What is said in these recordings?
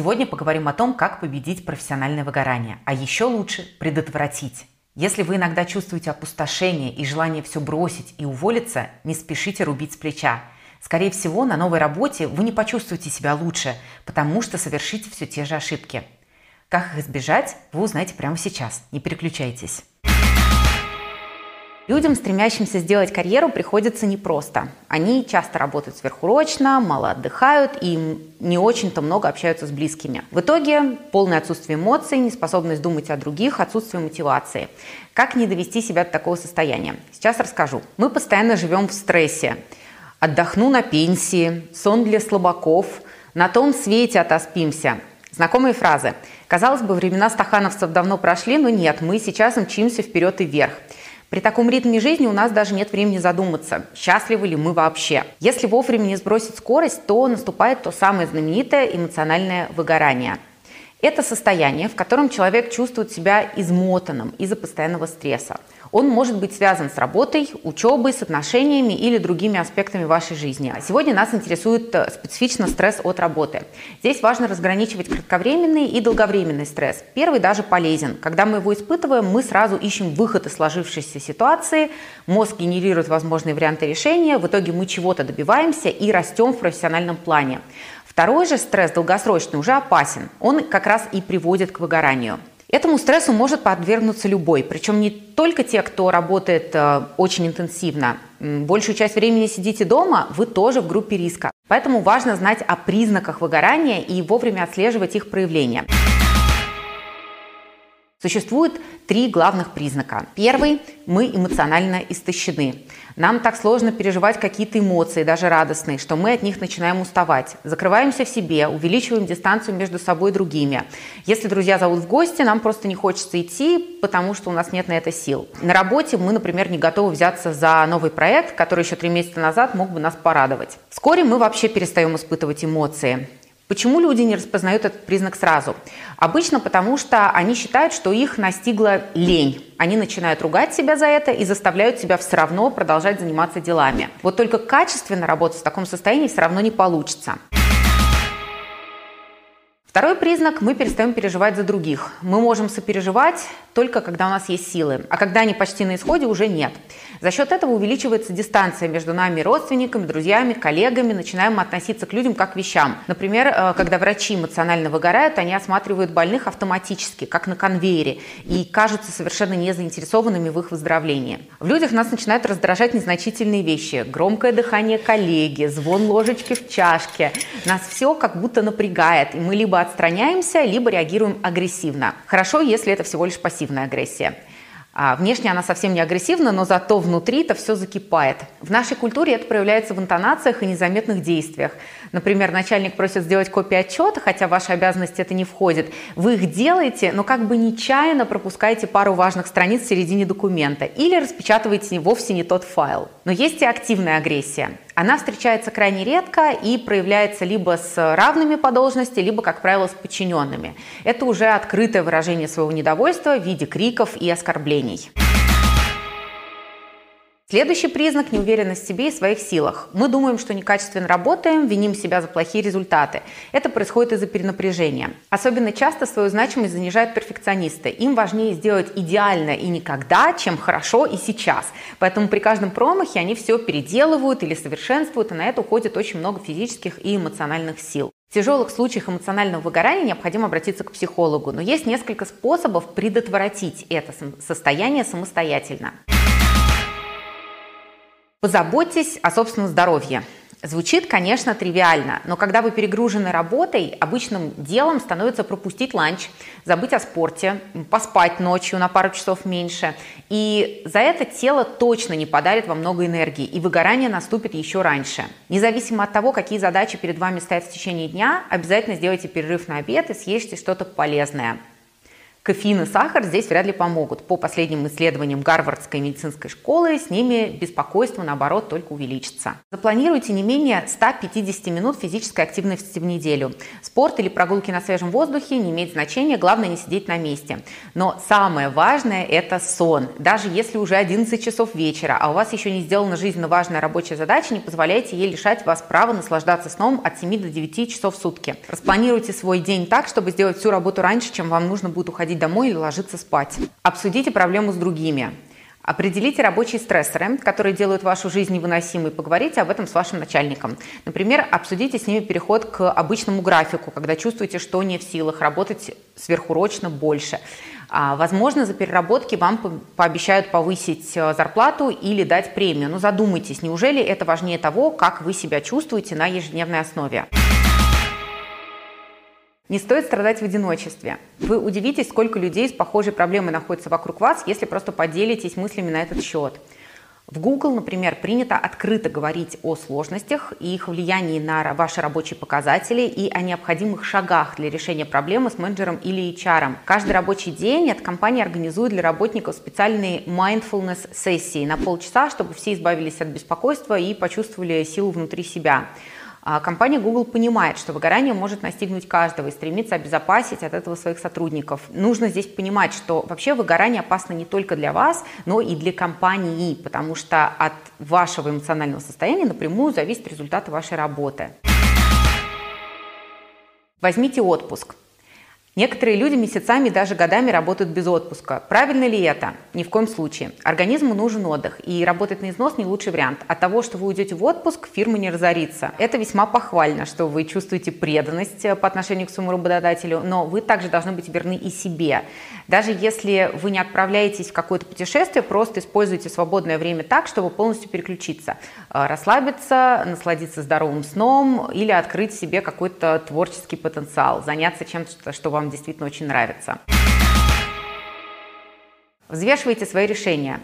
Сегодня поговорим о том, как победить профессиональное выгорание, а еще лучше предотвратить. Если вы иногда чувствуете опустошение и желание все бросить и уволиться, не спешите рубить с плеча. Скорее всего, на новой работе вы не почувствуете себя лучше, потому что совершите все те же ошибки. Как их избежать, вы узнаете прямо сейчас. Не переключайтесь. Людям, стремящимся сделать карьеру, приходится непросто. Они часто работают сверхурочно, мало отдыхают и не очень-то много общаются с близкими. В итоге полное отсутствие эмоций, неспособность думать о других, отсутствие мотивации. Как не довести себя до такого состояния? Сейчас расскажу. Мы постоянно живем в стрессе. Отдохну на пенсии, сон для слабаков, на том свете отоспимся. Знакомые фразы. Казалось бы, времена стахановцев давно прошли, но нет, мы сейчас мчимся вперед и вверх. При таком ритме жизни у нас даже нет времени задуматься, счастливы ли мы вообще. Если вовремя не сбросить скорость, то наступает то самое знаменитое эмоциональное выгорание. Это состояние, в котором человек чувствует себя измотанным из-за постоянного стресса. Он может быть связан с работой, учебой, с отношениями или другими аспектами вашей жизни. Сегодня нас интересует э, специфично стресс от работы. Здесь важно разграничивать кратковременный и долговременный стресс. Первый даже полезен. Когда мы его испытываем, мы сразу ищем выход из сложившейся ситуации, мозг генерирует возможные варианты решения, в итоге мы чего-то добиваемся и растем в профессиональном плане. Второй же стресс долгосрочный уже опасен. Он как раз и приводит к выгоранию. Этому стрессу может подвергнуться любой, причем не только те, кто работает э, очень интенсивно. Большую часть времени сидите дома, вы тоже в группе риска. Поэтому важно знать о признаках выгорания и вовремя отслеживать их проявления. Существует три главных признака. Первый – мы эмоционально истощены. Нам так сложно переживать какие-то эмоции, даже радостные, что мы от них начинаем уставать. Закрываемся в себе, увеличиваем дистанцию между собой и другими. Если друзья зовут в гости, нам просто не хочется идти, потому что у нас нет на это сил. На работе мы, например, не готовы взяться за новый проект, который еще три месяца назад мог бы нас порадовать. Вскоре мы вообще перестаем испытывать эмоции. Почему люди не распознают этот признак сразу? Обычно потому, что они считают, что их настигла лень. Они начинают ругать себя за это и заставляют себя все равно продолжать заниматься делами. Вот только качественно работать в таком состоянии все равно не получится. Второй признак – мы перестаем переживать за других. Мы можем сопереживать только когда у нас есть силы, а когда они почти на исходе, уже нет. За счет этого увеличивается дистанция между нами, родственниками, друзьями, коллегами, начинаем относиться к людям как к вещам. Например, э, когда врачи эмоционально выгорают, они осматривают больных автоматически, как на конвейере, и кажутся совершенно не заинтересованными в их выздоровлении. В людях нас начинают раздражать незначительные вещи. Громкое дыхание коллеги, звон ложечки в чашке. Нас все как будто напрягает, и мы либо отстраняемся, либо реагируем агрессивно. Хорошо, если это всего лишь пассивная агрессия. А внешне она совсем не агрессивна, но зато внутри это все закипает. В нашей культуре это проявляется в интонациях и незаметных действиях. Например, начальник просит сделать копию отчета, хотя в ваши обязанности это не входит. Вы их делаете, но как бы нечаянно пропускаете пару важных страниц в середине документа или распечатываете вовсе не тот файл. Но есть и активная агрессия. Она встречается крайне редко и проявляется либо с равными по должности, либо, как правило, с подчиненными. Это уже открытое выражение своего недовольства в виде криков и оскорблений. Следующий признак – неуверенность в себе и своих силах. Мы думаем, что некачественно работаем, виним себя за плохие результаты. Это происходит из-за перенапряжения. Особенно часто свою значимость занижают перфекционисты. Им важнее сделать идеально и никогда, чем хорошо и сейчас. Поэтому при каждом промахе они все переделывают или совершенствуют, и на это уходит очень много физических и эмоциональных сил. В тяжелых случаях эмоционального выгорания необходимо обратиться к психологу, но есть несколько способов предотвратить это состояние самостоятельно. Позаботьтесь о собственном здоровье. Звучит, конечно, тривиально, но когда вы перегружены работой, обычным делом становится пропустить ланч, забыть о спорте, поспать ночью на пару часов меньше. И за это тело точно не подарит вам много энергии, и выгорание наступит еще раньше. Независимо от того, какие задачи перед вами стоят в течение дня, обязательно сделайте перерыв на обед и съешьте что-то полезное. Кофеин и сахар здесь вряд ли помогут. По последним исследованиям Гарвардской медицинской школы с ними беспокойство, наоборот, только увеличится. Запланируйте не менее 150 минут физической активности в неделю. Спорт или прогулки на свежем воздухе не имеет значения, главное не сидеть на месте. Но самое важное – это сон. Даже если уже 11 часов вечера, а у вас еще не сделана жизненно важная рабочая задача, не позволяйте ей лишать вас права наслаждаться сном от 7 до 9 часов в сутки. Распланируйте свой день так, чтобы сделать всю работу раньше, чем вам нужно будет уходить домой или ложиться спать. Обсудите проблему с другими. Определите рабочие стрессоры, которые делают вашу жизнь невыносимой. Поговорите об этом с вашим начальником. Например, обсудите с ними переход к обычному графику, когда чувствуете, что не в силах работать сверхурочно больше. А, возможно, за переработки вам пообещают повысить э, зарплату или дать премию. Но задумайтесь, неужели это важнее того, как вы себя чувствуете на ежедневной основе? Не стоит страдать в одиночестве. Вы удивитесь, сколько людей с похожей проблемой находится вокруг вас, если просто поделитесь мыслями на этот счет. В Google, например, принято открыто говорить о сложностях и их влиянии на ваши рабочие показатели и о необходимых шагах для решения проблемы с менеджером или HR. Каждый рабочий день эта компания организует для работников специальные mindfulness сессии на полчаса, чтобы все избавились от беспокойства и почувствовали силу внутри себя. А компания Google понимает, что выгорание может настигнуть каждого и стремится обезопасить от этого своих сотрудников. Нужно здесь понимать, что вообще выгорание опасно не только для вас, но и для компании, потому что от вашего эмоционального состояния напрямую зависит результат вашей работы. Возьмите отпуск. Некоторые люди месяцами, даже годами работают без отпуска. Правильно ли это? Ни в коем случае. Организму нужен отдых, и работать на износ не лучший вариант. От того, что вы уйдете в отпуск, фирма не разорится. Это весьма похвально, что вы чувствуете преданность э, по отношению к своему работодателю, но вы также должны быть верны и себе. Даже если вы не отправляетесь в какое-то путешествие, просто используйте свободное время так, чтобы полностью переключиться, э, расслабиться, насладиться здоровым сном или открыть себе какой-то творческий потенциал, заняться чем-то, что вам вам действительно очень нравится. Взвешивайте свои решения.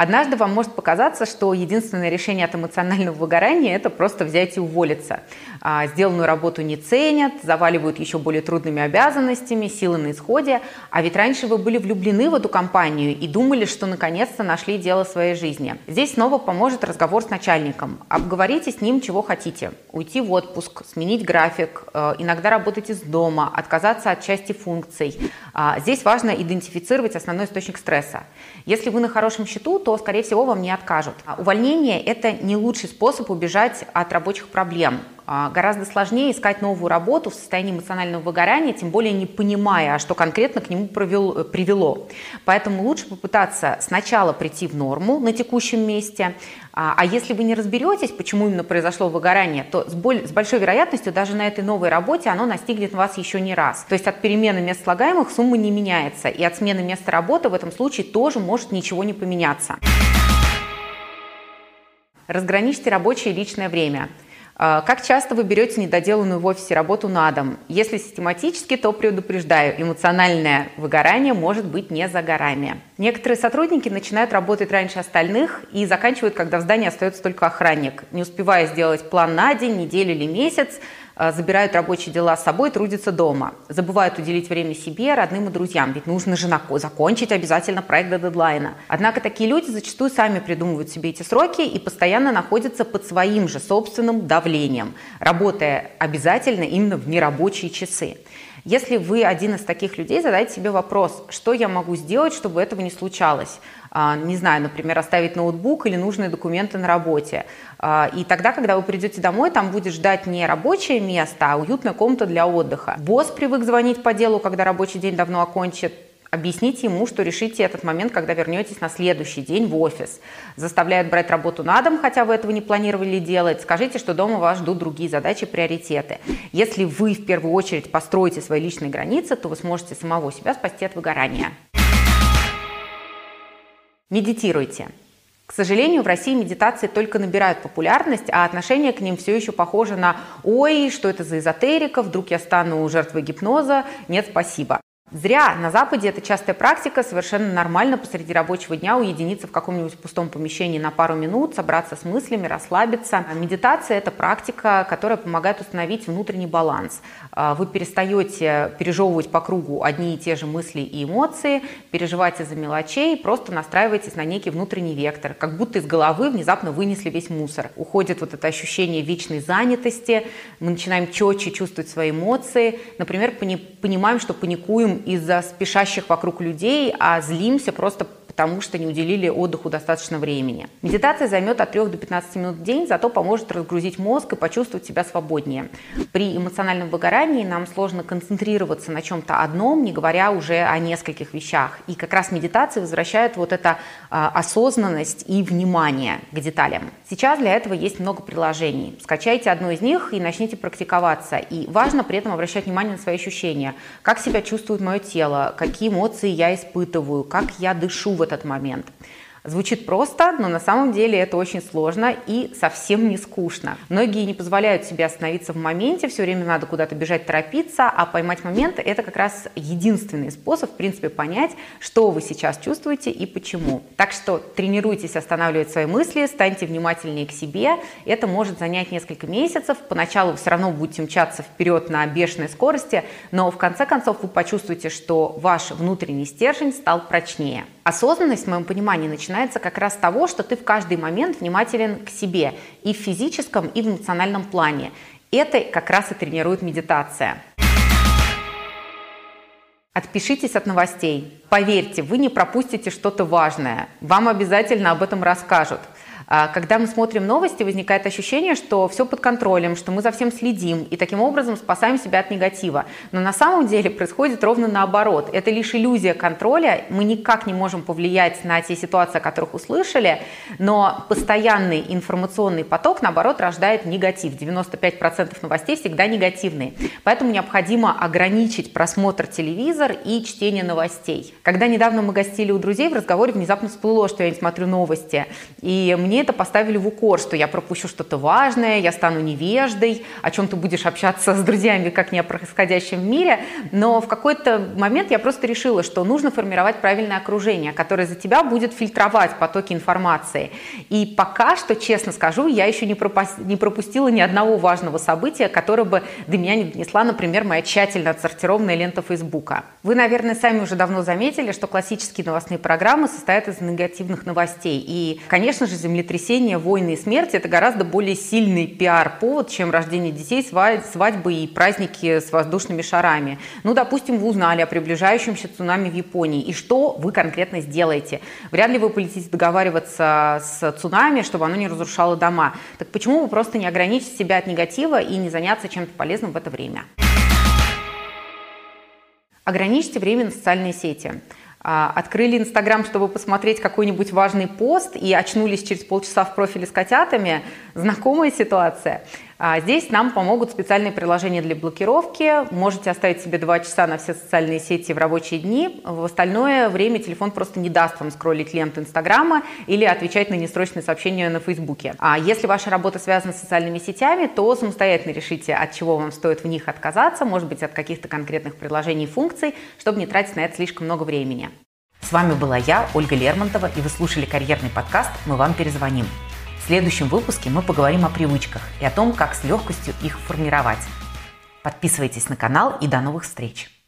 Однажды вам может показаться, что единственное решение от эмоционального выгорания – это просто взять и уволиться. А, сделанную работу не ценят, заваливают еще более трудными обязанностями, силы на исходе. А ведь раньше вы были влюблены в эту компанию и думали, что наконец-то нашли дело своей жизни. Здесь снова поможет разговор с начальником. Обговорите с ним, чего хотите. Уйти в отпуск, сменить график, э, иногда работать из дома, отказаться от части функций. А, здесь важно идентифицировать основной источник стресса. Если вы на хорошем счету, то, скорее всего, вам не откажут. А увольнение – это не лучший способ убежать от рабочих проблем. А, гораздо сложнее искать новую работу в состоянии эмоционального выгорания, тем более не понимая, что конкретно к нему провел, э, привело. Поэтому лучше попытаться сначала прийти в норму на текущем месте, а, а если вы не разберетесь, почему именно произошло выгорание, то с, боль, с большой вероятностью даже на этой новой работе оно настигнет вас еще не раз. То есть от перемены мест слагаемых сумма не меняется, и от смены места работы в этом случае тоже может ничего не поменяться. Разграничьте рабочее и личное время. А, как часто вы берете недоделанную в офисе работу на дом? Если систематически, то предупреждаю, эмоциональное выгорание может быть не за горами. Некоторые сотрудники начинают работать раньше остальных и заканчивают, когда в здании остается только охранник. Не успевая сделать план на день, неделю или месяц, забирают рабочие дела с собой, трудятся дома. Забывают уделить время себе, родным и друзьям, ведь нужно же закончить обязательно проект до дедлайна. Однако такие люди зачастую сами придумывают себе эти сроки и постоянно находятся под своим же собственным давлением, работая обязательно именно в нерабочие часы. Если вы один из таких людей, задайте себе вопрос, что я могу сделать, чтобы этого не случалось. А, не знаю, например, оставить ноутбук или нужные документы на работе. А, и тогда, когда вы придете домой, там будет ждать не рабочее место, а уютная комната для отдыха. Босс привык звонить по делу, когда рабочий день давно окончен, Объясните ему, что решите этот момент, когда вернетесь на следующий день в офис. Заставляют брать работу на дом, хотя вы этого не планировали делать. Скажите, что дома вас ждут другие задачи, приоритеты. Если вы в первую очередь построите свои личные границы, то вы сможете самого себя спасти от выгорания. Медитируйте. К сожалению, в России медитации только набирают популярность, а отношение к ним все еще похоже на «Ой, что это за эзотерика? Вдруг я стану жертвой гипноза? Нет, спасибо». Зря. На Западе это частая практика, совершенно нормально посреди рабочего дня уединиться в каком-нибудь пустом помещении на пару минут, собраться с мыслями, расслабиться. Медитация – это практика, которая помогает установить внутренний баланс. А, вы перестаете пережевывать по кругу одни и те же мысли и эмоции, переживать из-за мелочей, просто настраиваетесь на некий внутренний вектор, как будто из головы внезапно вынесли весь мусор. Уходит вот это ощущение вечной занятости, мы начинаем четче чувствовать свои эмоции, например, понимаем, что паникуем из-за спешащих вокруг людей, а злимся просто потому что не уделили отдыху достаточно времени. Медитация займет от 3 до 15 минут в день, зато поможет разгрузить мозг и почувствовать себя свободнее. При эмоциональном выгорании нам сложно концентрироваться на чем-то одном, не говоря уже о нескольких вещах. И как раз медитация возвращает вот это а, осознанность и внимание к деталям. Сейчас для этого есть много приложений. Скачайте одно из них и начните практиковаться. И важно при этом обращать внимание на свои ощущения. Как себя чувствует мое тело, какие эмоции я испытываю, как я дышу в этот момент. Звучит просто, но на самом деле это очень сложно и совсем не скучно. Многие не позволяют себе остановиться в моменте, все время надо куда-то бежать, торопиться, а поймать момент – это как раз единственный способ, в принципе, понять, что вы сейчас чувствуете и почему. Так что тренируйтесь останавливать свои мысли, станьте внимательнее к себе. Это может занять несколько месяцев. Поначалу все равно будете мчаться вперед на бешеной скорости, но в конце концов вы почувствуете, что ваш внутренний стержень стал прочнее. Осознанность, в моем понимании, начинается как раз с того, что ты в каждый момент внимателен к себе и в физическом, и в эмоциональном плане. Это как раз и тренирует медитация. Отпишитесь от новостей. Поверьте, вы не пропустите что-то важное. Вам обязательно об этом расскажут. А, когда мы смотрим новости, возникает ощущение, что все под контролем, что мы за всем следим и таким образом спасаем себя от негатива. Но на самом деле происходит ровно наоборот. Это лишь иллюзия контроля. Мы никак не можем повлиять на те ситуации, о которых услышали, но постоянный информационный поток, наоборот, рождает негатив. 95% новостей всегда негативные. Поэтому необходимо ограничить просмотр телевизора и чтение новостей. Когда недавно мы гостили у друзей, в разговоре внезапно всплыло, что я не смотрю новости. И мне это поставили в укор, что я пропущу что-то важное, я стану невеждой, о чем ты будешь общаться с друзьями, как не о происходящем мире. Но в какой-то момент я просто решила, что нужно формировать правильное окружение, которое за тебя будет фильтровать потоки информации. И пока что, честно скажу, я еще не, пропас... не пропустила ни одного важного события, которое бы до меня не донесла, например, моя тщательно отсортированная лента Фейсбука. Вы, наверное, сами уже давно заметили, что классические новостные программы состоят из негативных новостей. И, конечно же, землетрясение землетрясения, войны и смерти – это гораздо более сильный пиар-повод, чем рождение детей, свадьбы и праздники с воздушными шарами. Ну, допустим, вы узнали о приближающемся цунами в Японии. И что вы конкретно сделаете? Вряд ли вы полетите договариваться с цунами, чтобы оно не разрушало дома. Так почему вы просто не ограничите себя от негатива и не заняться чем-то полезным в это время? Ограничьте время на социальные сети. А, открыли Инстаграм, чтобы посмотреть какой-нибудь важный пост и очнулись через полчаса в профиле с котятами. Знакомая ситуация. А, здесь нам помогут специальные приложения для блокировки. Можете оставить себе два часа на все социальные сети в рабочие дни. В остальное время телефон просто не даст вам скроллить ленту Инстаграма или отвечать на несрочные сообщения на Фейсбуке. А если ваша работа связана с социальными сетями, то самостоятельно решите, от чего вам стоит в них отказаться, может быть, от каких-то конкретных приложений и функций, чтобы не тратить на это слишком много времени. С вами была я, Ольга Лермонтова, и вы слушали карьерный подкаст «Мы вам перезвоним». Следующем выпуске мы поговорим о привычках и о том, как с легкостью их формировать. Подписывайтесь на канал и до новых встреч!